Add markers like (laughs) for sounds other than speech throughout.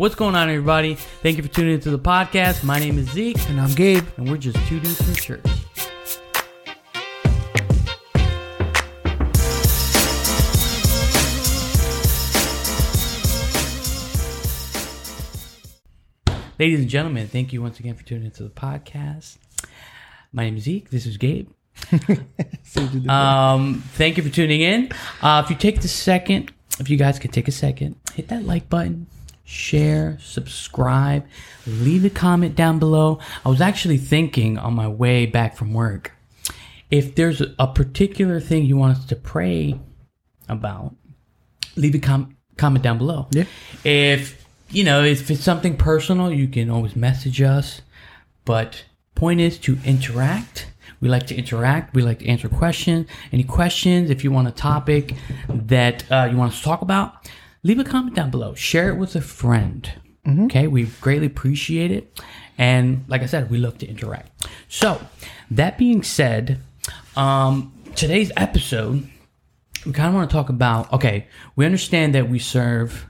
What's going on, everybody? Thank you for tuning into the podcast. My name is Zeke, And I'm Gabe. and we're just two dudes from church. Ladies and gentlemen, thank you once again for tuning into the podcast. My name is Zeke. This is Gabe. (laughs) Um, thank you for tuning in. Uh, if you take the second, if you guys could take a second, hit that like button, share, subscribe, leave a comment down below. I was actually thinking on my way back from work, if there's a particular thing you want us to pray about, leave a com- comment down below. Yeah. If you know, if it's something personal, you can always message us. But point is to interact. We like to interact. We like to answer questions. Any questions? If you want a topic that uh, you want us to talk about, leave a comment down below. Share it with a friend. Okay, we greatly appreciate it. And like I said, we love to interact. So, that being said, um, today's episode, we kind of want to talk about okay, we understand that we serve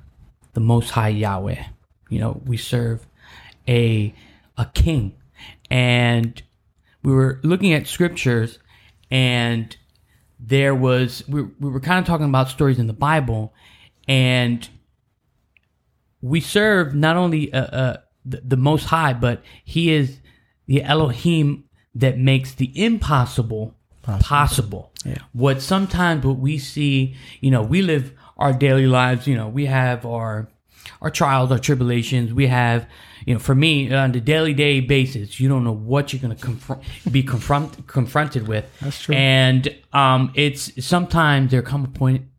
the most high Yahweh. You know, we serve a a king. And we were looking at scriptures and there was we, we were kind of talking about stories in the Bible and we serve not only uh, uh, the, the most high but he is the Elohim that makes the impossible possible. Yeah. What sometimes what we see, you know, we live our daily lives, you know, we have our our trials, our tribulations. We have, you know, for me on the daily day basis, you don't know what you're going to confront, be confront, confronted with. That's true. And um, it's sometimes there come a point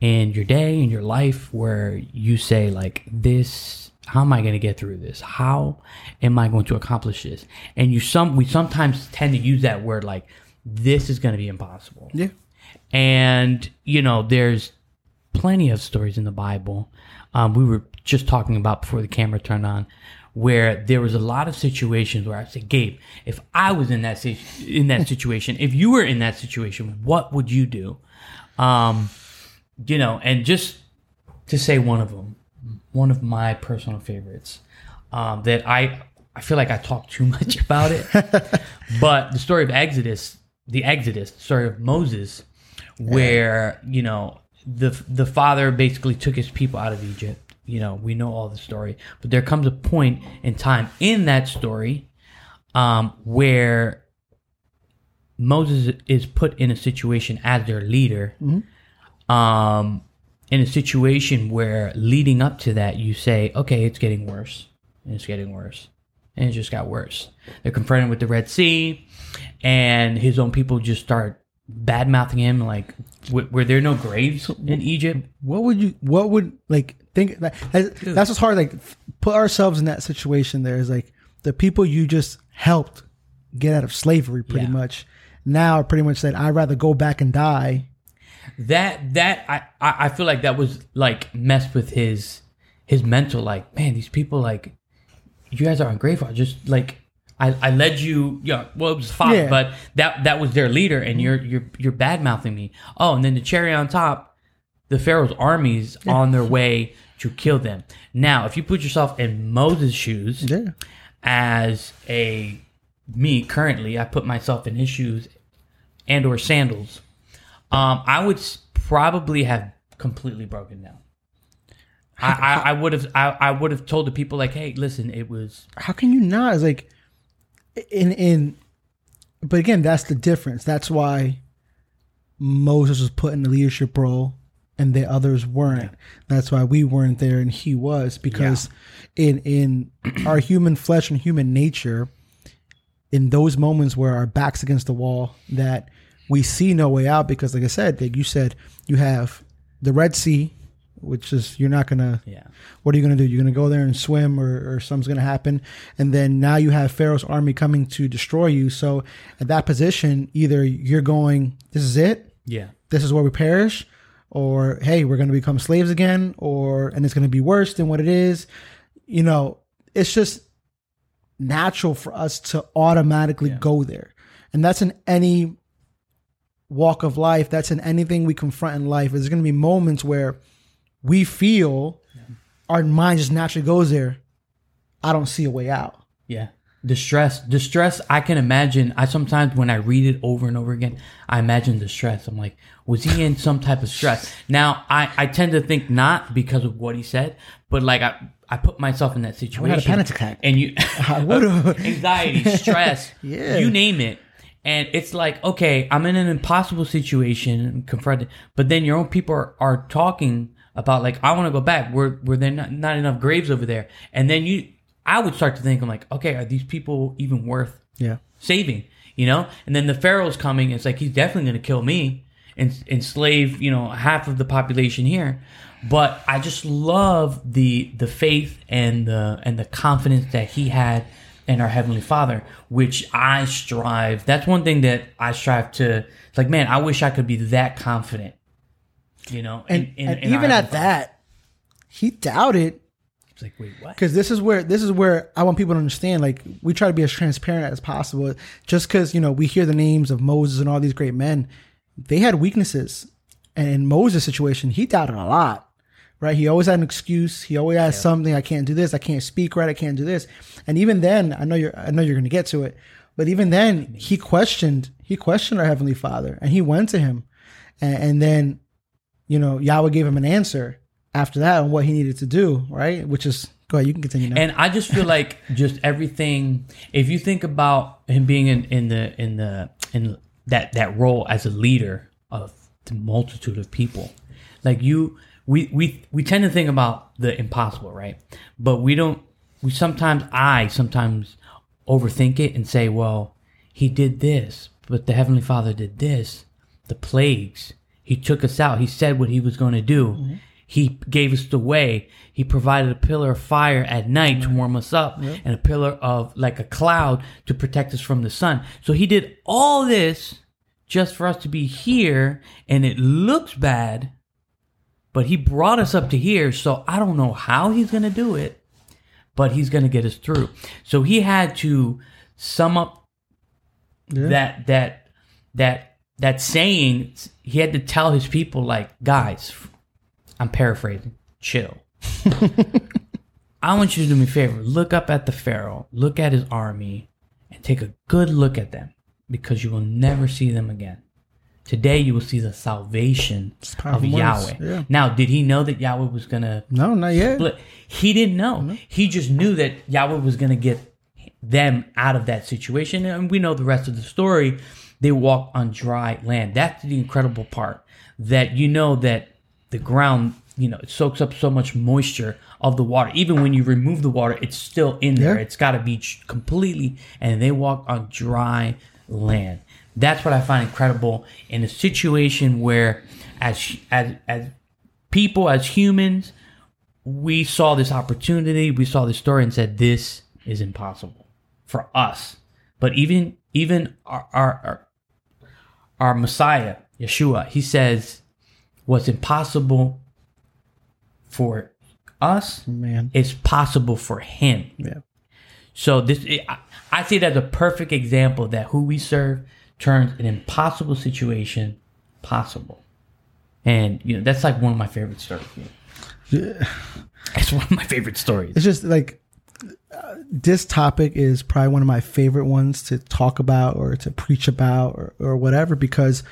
in your day in your life where you say like this how am i going to get through this? How am i going to accomplish this? And you some we sometimes tend to use that word like this is going to be impossible. Yeah. and you know there's plenty of stories in the bible. Um, we were just talking about before the camera turned on where there was a lot of situations where i said gabe if i was in that si- in that (laughs) situation if you were in that situation what would you do? Um, you know and just to say one of them one of my personal favorites um, that i i feel like i talk too (laughs) much about it. (laughs) But the story of exodus the exodus the story of moses where you know the the father basically took his people out of egypt. You know we know all the story. But there comes a point in time in that story um, where moses is put in a situation as their leader um, in a situation where leading up to that, you say, okay, it's getting worse, and it's getting worse, and it just got worse. They're confronted with the Red Sea, and his own people just start bad mouthing him, like, were there no graves in Egypt? What would you? What would like think? That, that's that's what's hard. Like put ourselves in that situation. There is like the people you just helped get out of slavery, pretty Yeah. much. Now, pretty much said, I'd rather go back and die. That that I I feel like that was like messed with his his mental. Like, man, these people like you guys are ungrateful. Just like I, I led you. Yeah, well, it was father, Yeah. but that that was their leader, and you're you're you're bad mouthing me. Oh, and then the cherry on top, the Pharaoh's armies on their way to kill them. Now, if you put yourself in Moses' shoes, Yeah. as a me currently, I put myself in his shoes and or sandals. Um, I would probably have completely broken down. I, I, I would have I, I would have told the people like, hey, listen, it was How can you not? It's like in in. But again, that's the difference. That's why Moses was put in the leadership role and the others weren't. That's why we weren't there and he was because in in (clears throat) our human flesh and human nature, in those moments where our backs against the wall, that we see no way out because, like I said, like you said, you have the Red Sea, which is you're not gonna. yeah What are you gonna do? You're gonna go there and swim, or, or something's gonna happen, and then now you have Pharaoh's army coming to destroy you. So at that position, either you're going, this is it, yeah this is where we perish, or hey, we're going to become slaves again, or and it's going to be worse than what it is. You know, it's just natural for us to automatically Yeah. go there, and that's in any walk of life. That's in anything we confront in life. There's going to be moments where we feel our mind just naturally goes there. I don't see a way out. Yeah. Distress, distress. I can imagine. I sometimes when I read it over and over again, I imagine distress. I'm like, was he in some type of stress? Now, I, I tend to think not because of what he said, but like I, I put myself in that situation. had a panic attack. and you, (laughs) (laughs) anxiety, stress, (laughs) Yeah. you name it. And it's like, okay, I'm in an impossible situation, confronted, but then your own people are, are talking about like, I want to go back. Were were there not, not enough graves over there? And then you, I would start to think, I'm like, okay, are these people even worth Yeah. saving? You know? And then the Pharaoh's coming. It's like he's definitely going to kill me and enslave, you know, half of the population here. But I just love the the faith and the and the confidence that he had in our heavenly Father, which I strive. That's one thing that I strive to. Like, man, I wish I could be that confident. You know, And, in- in- and in even at Father. that, he doubted it's like, wait, what? because this is where this is where I want people to understand. Like we try to be as transparent as possible. Just because you know we hear the names of Moses and all these great men, they had weaknesses. And in Moses' situation, he doubted a lot. Right? He always had an excuse. He always had something. I can't do this. I can't speak right. I can't do this. And even then, I know you're. I know you're going to get to it. But even then, he questioned. He questioned our heavenly Father, and he went to him, and, and then, you know, Yahweh gave him an answer after that on what he needed to do. Right? Which is go ahead. You can continue now. And I just feel like just everything. If you think about him being in, in the in the in that that role as a leader of the multitude of people, like you, we we we tend to think about the impossible, right? But we don't. We sometimes I sometimes overthink it and say, well, he did this, but the heavenly Father did this. The plagues. He took us out. He said what he was going to do. Mm-hmm. He gave us the way. He provided a pillar of fire at night to mm-hmm. warm us up and a pillar of like a cloud to protect us from the sun. So he did all this just for us to be here and it looks bad, but he brought us up to here. So I don't know how he's going to do it, but he's going to get us through. So he had to sum up that that that that saying he had to tell his people like guys i'm paraphrasing chill (laughs) i want you to do me a favor look up at the pharaoh look at his army and take a good look at them because you will never see them again today you will see the salvation of yahweh yeah. now did he know that yahweh was gonna no, not yet. but he didn't know. He just knew that Yahweh was going to get them out of that situation. And we know the rest of the story. They walk on dry land. That's the incredible part. That you know that the ground, you know, it soaks up so much moisture of the water. Even when you remove the water, it's still in there. Yeah. It's got to be completely, and they walk on dry land. That's what I find incredible in a situation where, as as as people, as humans, we saw this opportunity, we saw this story, and said, "This is impossible for us." But even even our our our, Messiah, Yeshua, he says, "What's impossible for us Man. is possible for him." Yeah. So this, I, I see it as a perfect example that who we serve turns an impossible situation possible, and you know that's like one of my favorite stories. It's one of my favorite stories. It's just like uh, this topic is probably one of my favorite ones to talk about or to preach about or, or whatever because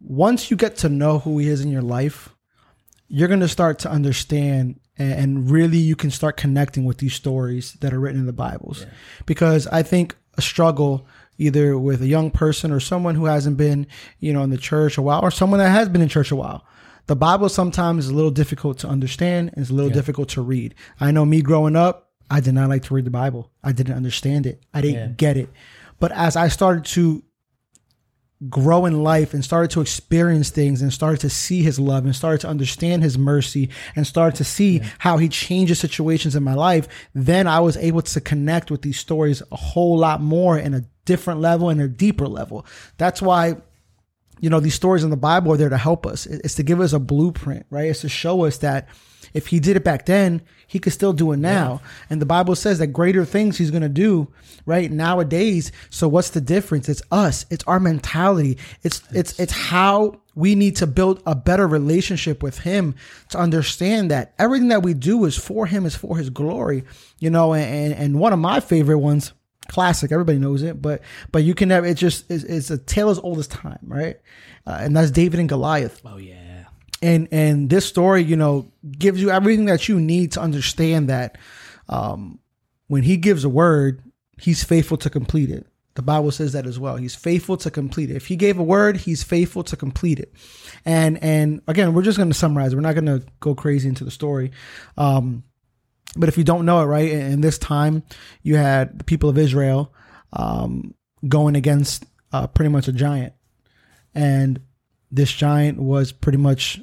once you get to know who he is in your life, you're going to start to understand and, and really you can start connecting with these stories that are written in the Bibles. Because I think a struggle either with a young person or someone who hasn't been, you know, in the church a while or someone that has been in church a while. The Bible sometimes is a little difficult to understand and it's a little difficult to read. I know me growing up, I did not like to read the Bible. I didn't understand it. I didn't Yeah. get it. But as I started to grow in life and started to experience things and started to see his love and started to understand his mercy and started to see how he changes situations in my life, then I was able to connect with these stories a whole lot more in a different level and a deeper level. That's why you know, these stories in the Bible are there to help us. It's to give us a blueprint, right? It's to show us that if he did it back then, he could still do it now. And the Bible says that greater things he's going to do, right? Nowadays. So what's the difference? It's us. It's our mentality. It's, it's, it's how we need to build a better relationship with him to understand that everything that we do is for him, is for his glory, you know, and, and one of my favorite ones, classic, everybody knows it, but, but you can never, it just, it's, it's a tale as old as time, right? Uh, and that's David and Goliath. Oh yeah. And, and this story, you know, gives you everything that you need to understand that, um, when he gives a word, he's faithful to complete it. The Bible says that as well. He's faithful to complete it. If he gave a word, he's faithful to complete it. And and again, we're just going to summarize. We're not going to go crazy into the story. Um, but if you don't know it, right, in this time, you had the people of Israel um, going against uh, pretty much a giant, and this giant was pretty much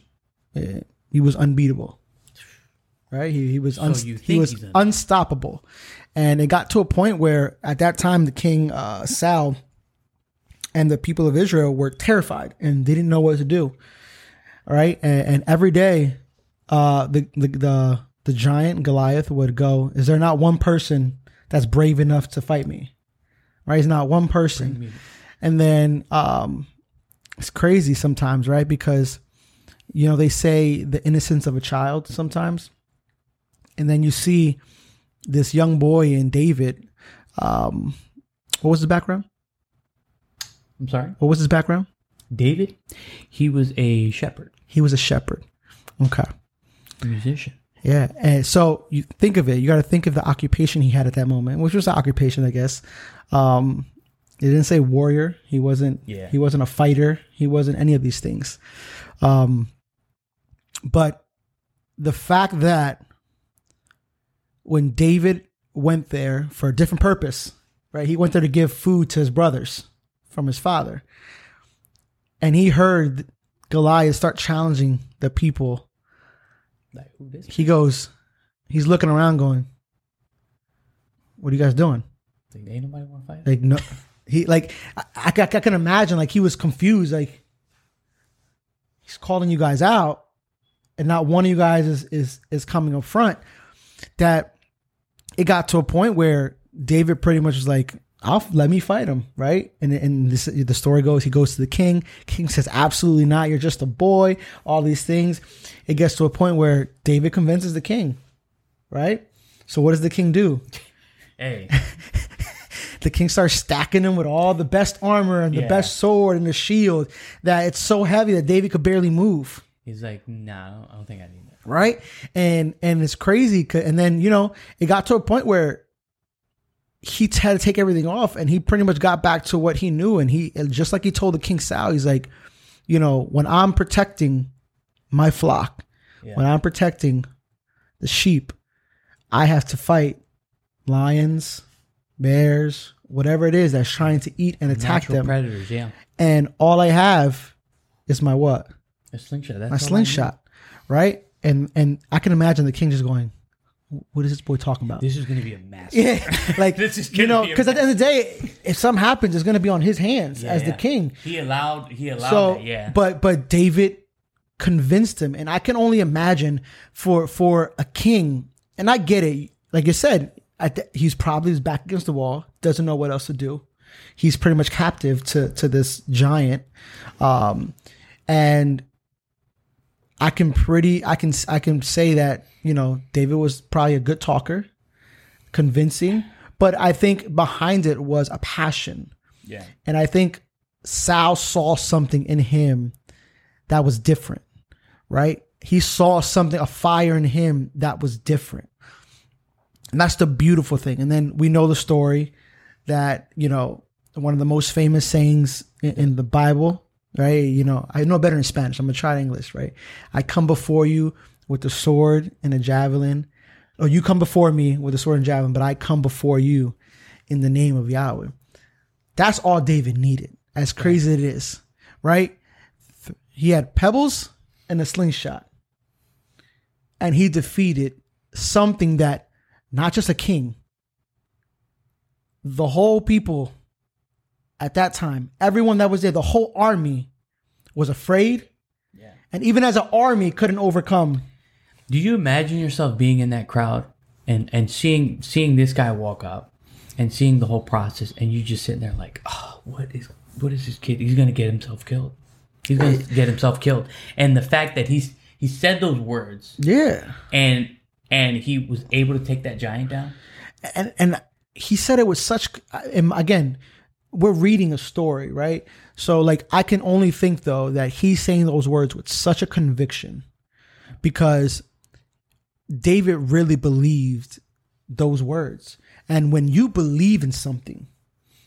uh, he was unbeatable. Right, he, he was un- you he was unstoppable, and it got to a point where at that time the king uh, Sal and the people of Israel were terrified and they didn't know what to do. All right, and, and every day, uh, the, the the the giant Goliath would go. Is there not one person that's brave enough to fight me? Right, he's not one person. And then um, it's crazy sometimes, right? Because you know they say the innocence of a child sometimes, and then you see this young boy in David. Um, what was his background? I'm sorry. What was his background? David, he was a shepherd, He was a shepherd. Okay. a musician. Yeah. And so you think of it, you got to think of the occupation he had at that moment, which was the occupation, I guess. Um, it didn't say warrior. He wasn't, Yeah. he wasn't a fighter. He wasn't any of these things. Um, but the fact that when David went there for a different purpose, right? He went there to give food to his brothers from his father. And he heard Goliath start challenging the people Like who this? he goes, he's looking around going, what are you guys doing? Like, ain't nobody want to fight. Like, no, he, like, I, I, I can imagine, like, he was confused. Like, he's calling you guys out, and not one of you guys is, is, is coming up front. That it got to a point where David pretty much was like, I'll let me fight him, right? And and this, the story goes, he goes to the king. King says, "Absolutely not. You're just a boy." All these things. It gets to a point where David convinces the king, right? So what does the king do? Hey, (laughs) the king starts stacking him with all the best armor and the Yeah. best sword and the shield that it's so heavy that David could barely move. he's like, nah, I don't, I don't think I need that. Right. And, and it's crazy. And then, you know, it got to a point where he t- had to take everything off and he pretty much got back to what he knew. And he, just like he told the king Sal, he's like, you know, when I'm protecting my flock, Yeah. when I'm protecting the sheep, I have to fight lions, bears, whatever it is that's trying to eat and attack Natural them. predators. Yeah, and all I have is my what? a slingshot. That's My slingshot, right? And and I can imagine the king just going, "What is this boy talking about?" This is going to be a massive. Yeah, (laughs) like This is you know, because at the end of the day, if something happens, it's going to be on his hands as the king. He allowed. He allowed. so that, yeah. but but david convinced him and i can only imagine for for a king and i get it like you said the, he's probably his back against the wall doesn't know what else to do he's pretty much captive to to this giant um and i can pretty i can i can say that you know david was probably a good talker convincing but i think behind it was a passion yeah. and I think Sal saw something in him that was different, right? He saw something, a fire in him that was different. And that's the beautiful thing. And then we know the story that, you know, one of the most famous sayings in, in the Bible, right? You know, I know better in Spanish. I'm going to try English, right? I come before you with a sword and a javelin. Or you come before me with a sword and javelin, but I come before you in the name of Yahweh. That's all David needed, as crazy as it is, right? He had pebbles and a slingshot. And he defeated something that not just a king, the whole people at that time, everyone that was there, the whole army was afraid. Yeah. And even as an army couldn't overcome. Do you imagine yourself being in that crowd and and seeing seeing this guy walk up and seeing the whole process and you just sitting there like, oh, what is what is this kid? He's gonna get himself killed. He's going to get himself killed. And the fact that he's he said those words Yeah. and and he was able to take that giant down. and and he said it was such uh, again we're reading a story right? So like i can only think though that he's saying those words with such a conviction because david really believed those words. And when you believe in something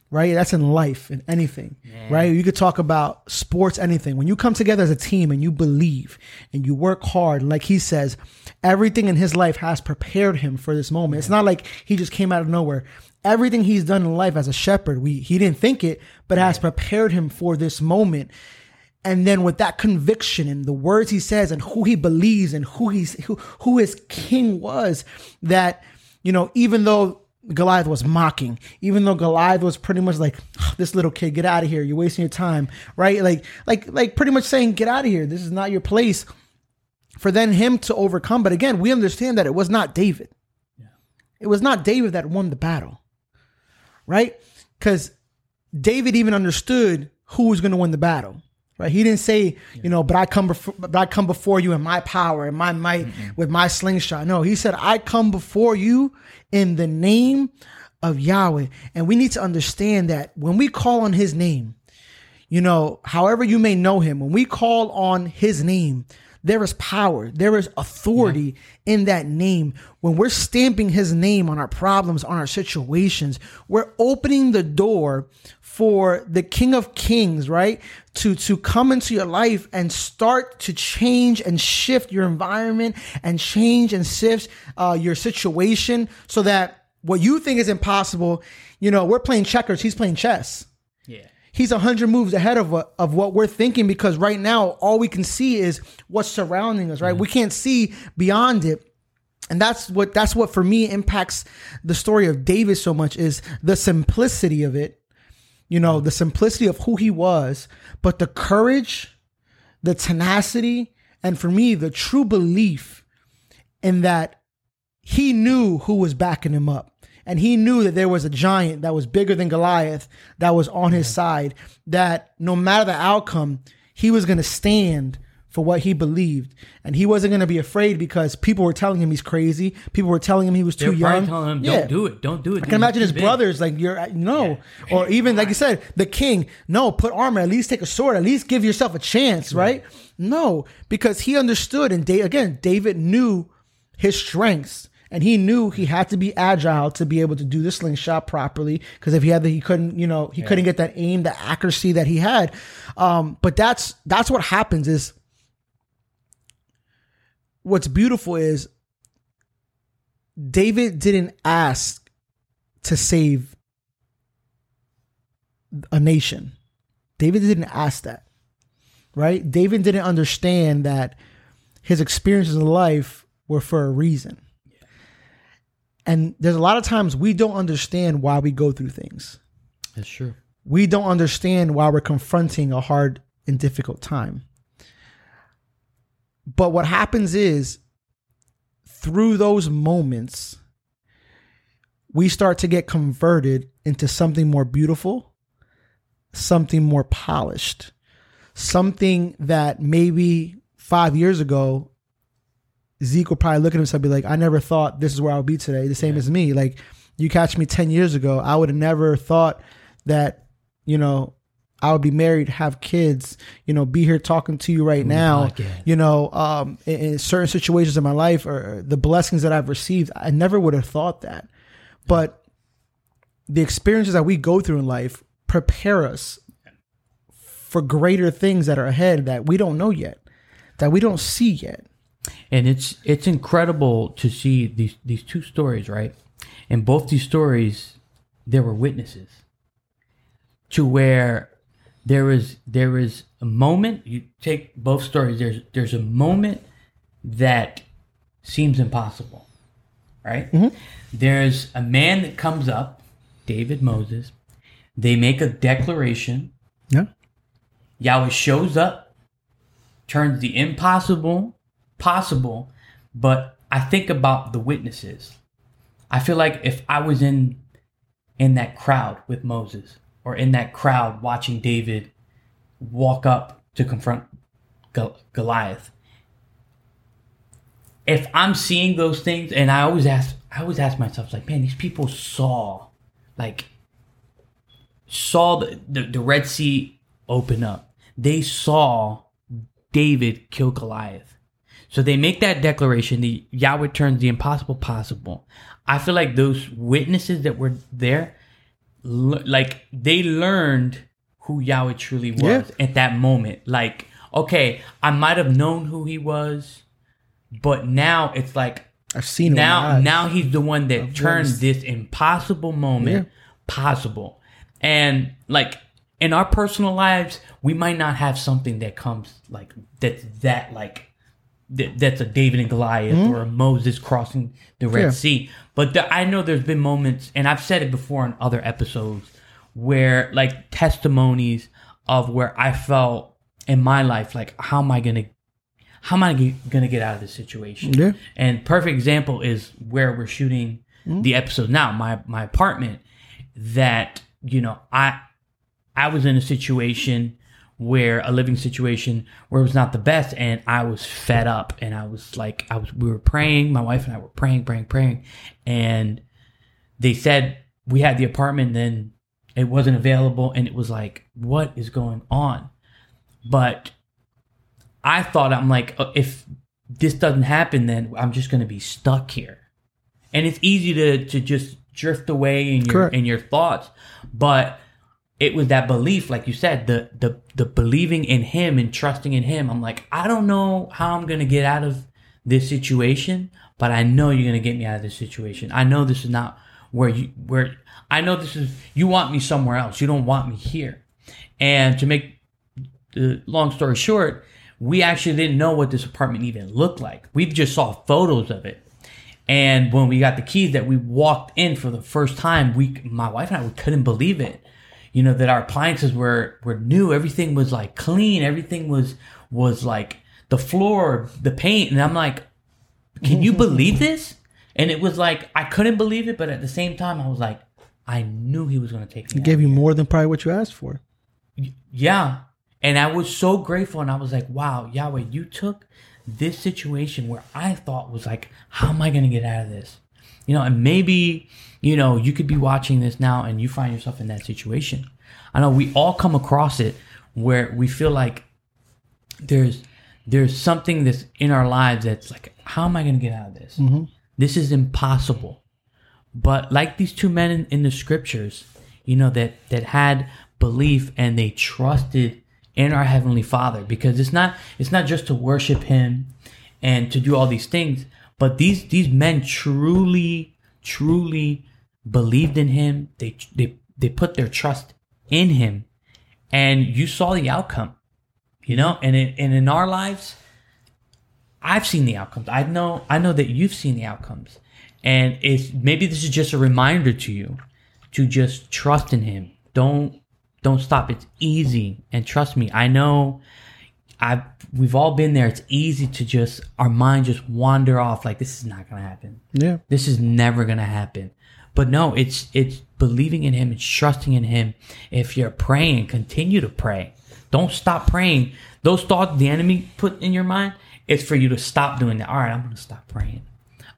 right that's in life in anything right? You could talk about sports anything. When you come together as a team and you believe and you work hard like he says everything in his life has prepared him for this moment. It's not like he just came out of nowhere everything he's done in life as a shepherd we he didn't think it but has prepared him for this moment and then with that conviction and the words he says and who he believes and who he's who, who his king was that you know even though Goliath was mocking, even though Goliath was pretty much like, "Ah, "This little kid, get out of here! You're wasting your time." Right? Like, like, like, pretty much saying, "Get out of here! This is not your place." For then him to overcome, but again, we understand that it was not David. It was not David that won the battle, right? Because David even understood who was going to win the battle. Right? He didn't say, you know, but I come before, but I come before you in my power and my might with my slingshot. No, he said, I come before you in the name of Yahweh. And we need to understand that when we call on his name, you know, however you may know him, when we call on his name, there is power, there is authority in that name. When we're stamping his name on our problems, on our situations, we're opening the door for the King of Kings, right? To to come into your life and start to change and shift your environment and change and shift uh, your situation so that what you think is impossible, you know, we're playing checkers, he's playing chess Yeah. He's a hundred moves ahead of what of what we're thinking because right now all we can see is what's surrounding us. Right, mm-hmm. we can't see beyond it. And that's what that's what for me impacts the story of David so much is the simplicity of it. You know, the simplicity of who he was, but the courage, the tenacity, and for me, the true belief in that he knew who was backing him up. And he knew that there was a giant that was bigger than Goliath that was on his side, that no matter the outcome, he was going to stand for what he believed. And he wasn't going to be afraid because people were telling him he's crazy. People were telling him he was They're too probably young. telling him, "Don't do it, don't do it." I can imagine his brothers like you're uh, no, or even like you said, the king. No, put armor. At least take a sword. At least give yourself a chance, right? No, because he understood, and da- again, David knew his strengths, and he knew he had to be agile to be able to do the slingshot properly. Because if he had the, he couldn't, you know, he couldn't get that aim, the accuracy that he had. Um, but that's that's what happens. Is what's beautiful is David didn't ask to save a nation. David didn't ask that. Right? David didn't understand that his experiences in life were for a reason. And there's a lot of times we don't understand why we go through things. That's true. We don't understand why we're confronting a hard and difficult time. But what happens is through those moments, we start to get converted into something more beautiful, something more polished, something that maybe five years ago, Zeke will probably look at himself and be like, I never thought this is where I would be today. The same as me. Like, you catch me 10 years ago, I would have never thought that, you know, I would be married, have kids, you know, be here talking to you right now. You know, um, in, in certain situations in my life or the blessings that I've received, I never would have thought that. But the experiences that we go through in life prepare us for greater things that are ahead that we don't know yet, that we don't see yet. And it's it's incredible to see these these two stories right? In both these stories there were witnesses to where there is there is a moment you take both stories there's there's a moment that seems impossible right? Mm-hmm. There's a man that comes up david moses. They make a declaration. Yeah. Yahweh shows up, turns the impossible possible, but I think about the witnesses. I feel like if I was in in that crowd with Moses or in that crowd watching David walk up to confront Goliath. If I'm seeing those things, and I always ask, I always ask myself, like, man, these people saw, like, saw the, the, the Red Sea open up. They saw David kill Goliath. So they make that declaration. The Yahweh turns the impossible possible. I feel like those witnesses that were there, like they learned who Yahweh truly was Yeah. at that moment. Like, okay, I might have known who he was, but now it's like I've seen it with my now now he's the one that turned witnessed- this impossible moment possible and like in our personal lives we might not have something that comes like that's that like that, that's a david and goliath hmm? or a moses crossing the red? Yeah. sea but the, i know there's been moments and i've said it before in other episodes where like testimonies of where i felt in my life like how am i gonna how am I gonna get out of this situation? Yeah. And perfect example is where we're shooting hmm? the episode now. My my apartment. That you know, I I was in a situation where a living situation where it was not the best, and I was fed up, and I was like, I was we were praying. My wife and I were praying, praying, praying, and they said we had the apartment, then it wasn't available, and it was like, what is going on? But I thought I'm like, uh, if this doesn't happen, then I'm just going to be stuck here. And it's easy to to just drift away in your Correct. in your thoughts, but it was that belief, like you said, the the the believing in Him and trusting in Him. I'm like, I don't know how I'm to get out of this situation, but I know you're to get me out of this situation. I know this is not where you where I know this is. You want me somewhere else. You don't want me here. And to make the long story short, we actually didn't know what this apartment even looked like. We just saw photos of it. And when we got the keys that we walked in for the first time, we my wife and I we couldn't believe it. You know, that our appliances were were new, everything was like clean, everything was was like the floor, the paint, and I'm like, Can you (laughs) believe this? And it was like I couldn't believe it, but at the same time I was like, I knew he was gonna take me. It out gave you here. more than probably what you asked for. Yeah. And I was so grateful. And I was like, wow, Yahweh, you took this situation where I thought was like, how am I going to get out of this? You know, and maybe, you know, you could be watching this now and you find yourself in that situation. I know we all come across it where we feel like there's there's something that's in our lives that's like, how am I going to get out of this? Mm-hmm. This is impossible. But like these two men in, in the scriptures, you know, that that had belief and they trusted in our heavenly Father because it's not it's not just to worship him and to do all these things, but these these men truly truly believed in him. They they they put their trust in him and you saw the outcome. You know, and in, and in our lives, I've seen the outcomes. I know I know that you've seen the outcomes. And it's maybe this is just a reminder to you to just trust in him. Don't don't stop. It's easy. And trust me, I know I've we've all been there. It's easy to just our mind just wander off like this is not gonna happen. Yeah. This is never gonna happen. But no, it's it's believing in him, it's trusting in him. If you're praying, continue to pray. Don't stop praying. Those thoughts the enemy put in your mind, it's for you to stop doing that. All right, I'm gonna stop praying.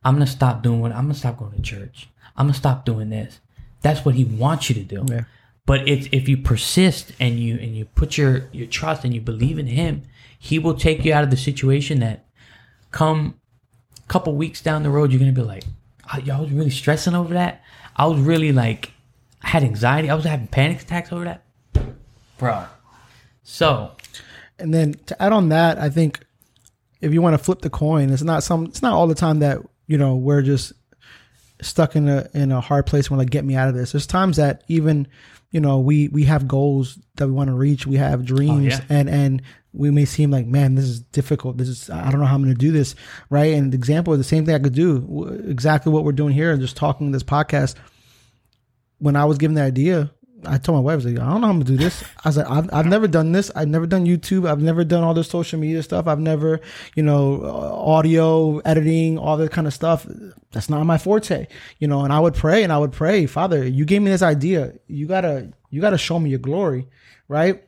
I'm gonna stop doing what I'm gonna stop going to church. I'm gonna stop doing this. That's what he wants you to do. Yeah. But it's if you persist and you and you put your your trust and you believe in him, he will take you out of the situation that come a couple weeks down the road you're gonna be like, oh, I was really stressing over that. I was really like I had anxiety. I was having panic attacks over that. Bro. So And then to add on that, I think if you want to flip the coin, it's not some. It's not all the time that you know we're just stuck in a in a hard place. We're like, get me out of this. There's times that even you know we we have goals that we want to reach. We have oh, dreams, yeah. and and we may seem like, man, this is difficult. This is I don't know how I'm going to do this, right? And the example the same thing I could do. Exactly what we're doing here, and just talking this podcast. When I was given the idea, I told my wife, I was like, I don't know how I'm gonna do this. I was like, I've, I've never done this. I've never done YouTube. I've never done all this social media stuff. I've never, you know, audio editing, all that kind of stuff. That's not my forte, you know. And I would pray and I would pray, Father, you gave me this idea. You gotta, you gotta show me your glory, right?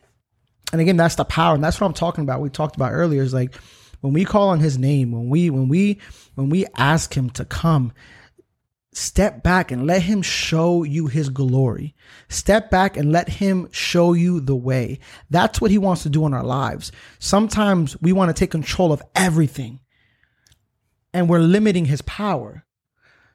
And again, that's the power, and that's what I'm talking about. We talked about earlier is like when we call on His name, when we when we when we ask Him to come, step back and let Him show you His glory. Step back and let Him show you the way. That's what He wants to do in our lives. Sometimes we want to take control of everything, and we're limiting His power.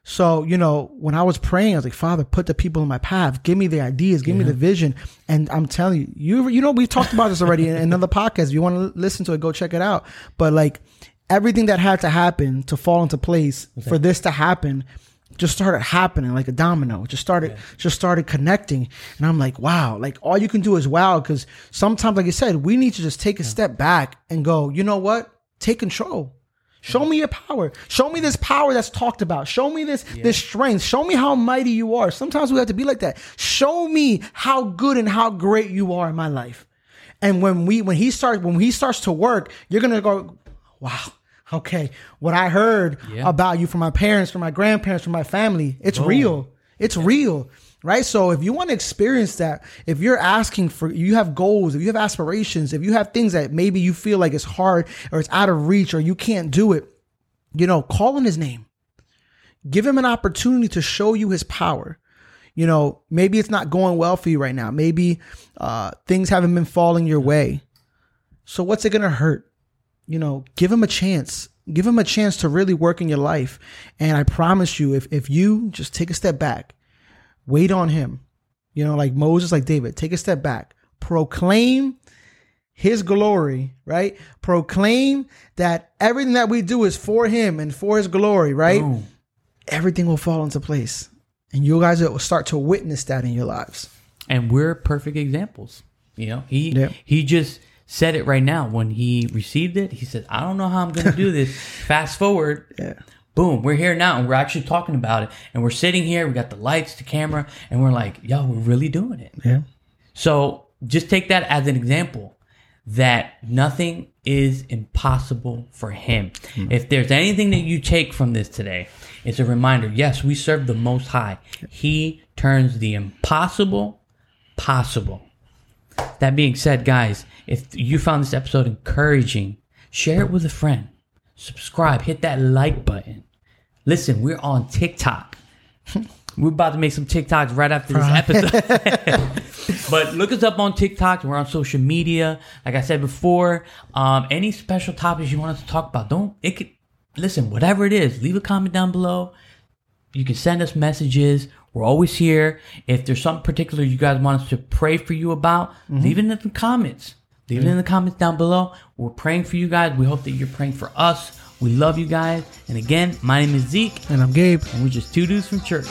So, you know, when I was praying, I was like, Father, put the people in my path. Give me the ideas. Give me the vision. And I'm telling you, you, you know, we've talked about this already in another podcast. If you want to listen to it, go check it out. But like everything that had to happen to fall into place for this to happen just started happening like a domino. It just started, just started connecting. And I'm like, wow, like all you can do is wow. Cause sometimes, like I said, we need to just take a step back and go, you know what? Take control. Show me your power. Show me this power that's talked about. Show me this this strength. Show me how mighty you are. Sometimes we have to be like that. Show me how good and how great you are in my life. And when we when he starts when he starts to work, you're gonna go, wow. Okay, what I heard Yeah. about you from my parents, from my grandparents, from my family, it's real. It's real. Right. So if you want to experience that, if you're asking for, you have goals, if you have aspirations, if you have things that maybe you feel like it's hard or it's out of reach or you can't do it, you know, call on his name. Give him an opportunity to show you his power. You know, maybe it's not going well for you right now. Maybe uh, things haven't been falling your way. So what's it going to hurt? You know, give him a chance. Give him a chance to really work in your life. And I promise you, if, if you just take a step back, wait on him, you know, like Moses, like David, take a step back, proclaim his glory, right? Proclaim that everything that we do is for him and for his glory, right? Boom. Everything will fall into place. And you guys will start to witness that in your lives. and we're perfect examples. You know, he Yeah. he just said it right now when he received it. He said, "I don't know how I'm going to do this." (laughs) Fast forward, Yeah. Boom, we're here now, and we're actually talking about it, and we're sitting here. We got the lights, the camera, and we're like, "Yo, we're really doing it." Yeah. So just take that as an example that nothing is impossible for him. Mm-hmm. If there's anything that you take from this today, it's a reminder yes, we serve the Most High. He turns the impossible possible. That being said, guys, if you found this episode encouraging, share it with a friend. Subscribe, hit that like button. Listen, we're on TikTok. (laughs) We're about to make some TikToks right after this episode. (laughs) (laughs) but look us up on TikTok. We're on social media. Like I said before, um, any special topics you want us to talk about, don't it could listen, whatever it is, leave a comment down below. You can send us messages. We're always here. If there's something particular you guys want us to pray for you about, leave it in the comments. Leave it in the comments down below. We're praying for you guys. We hope that you're praying for us. We love you guys. And again, my name is Zeke, And I'm Gabe. and we're just two dudes from church.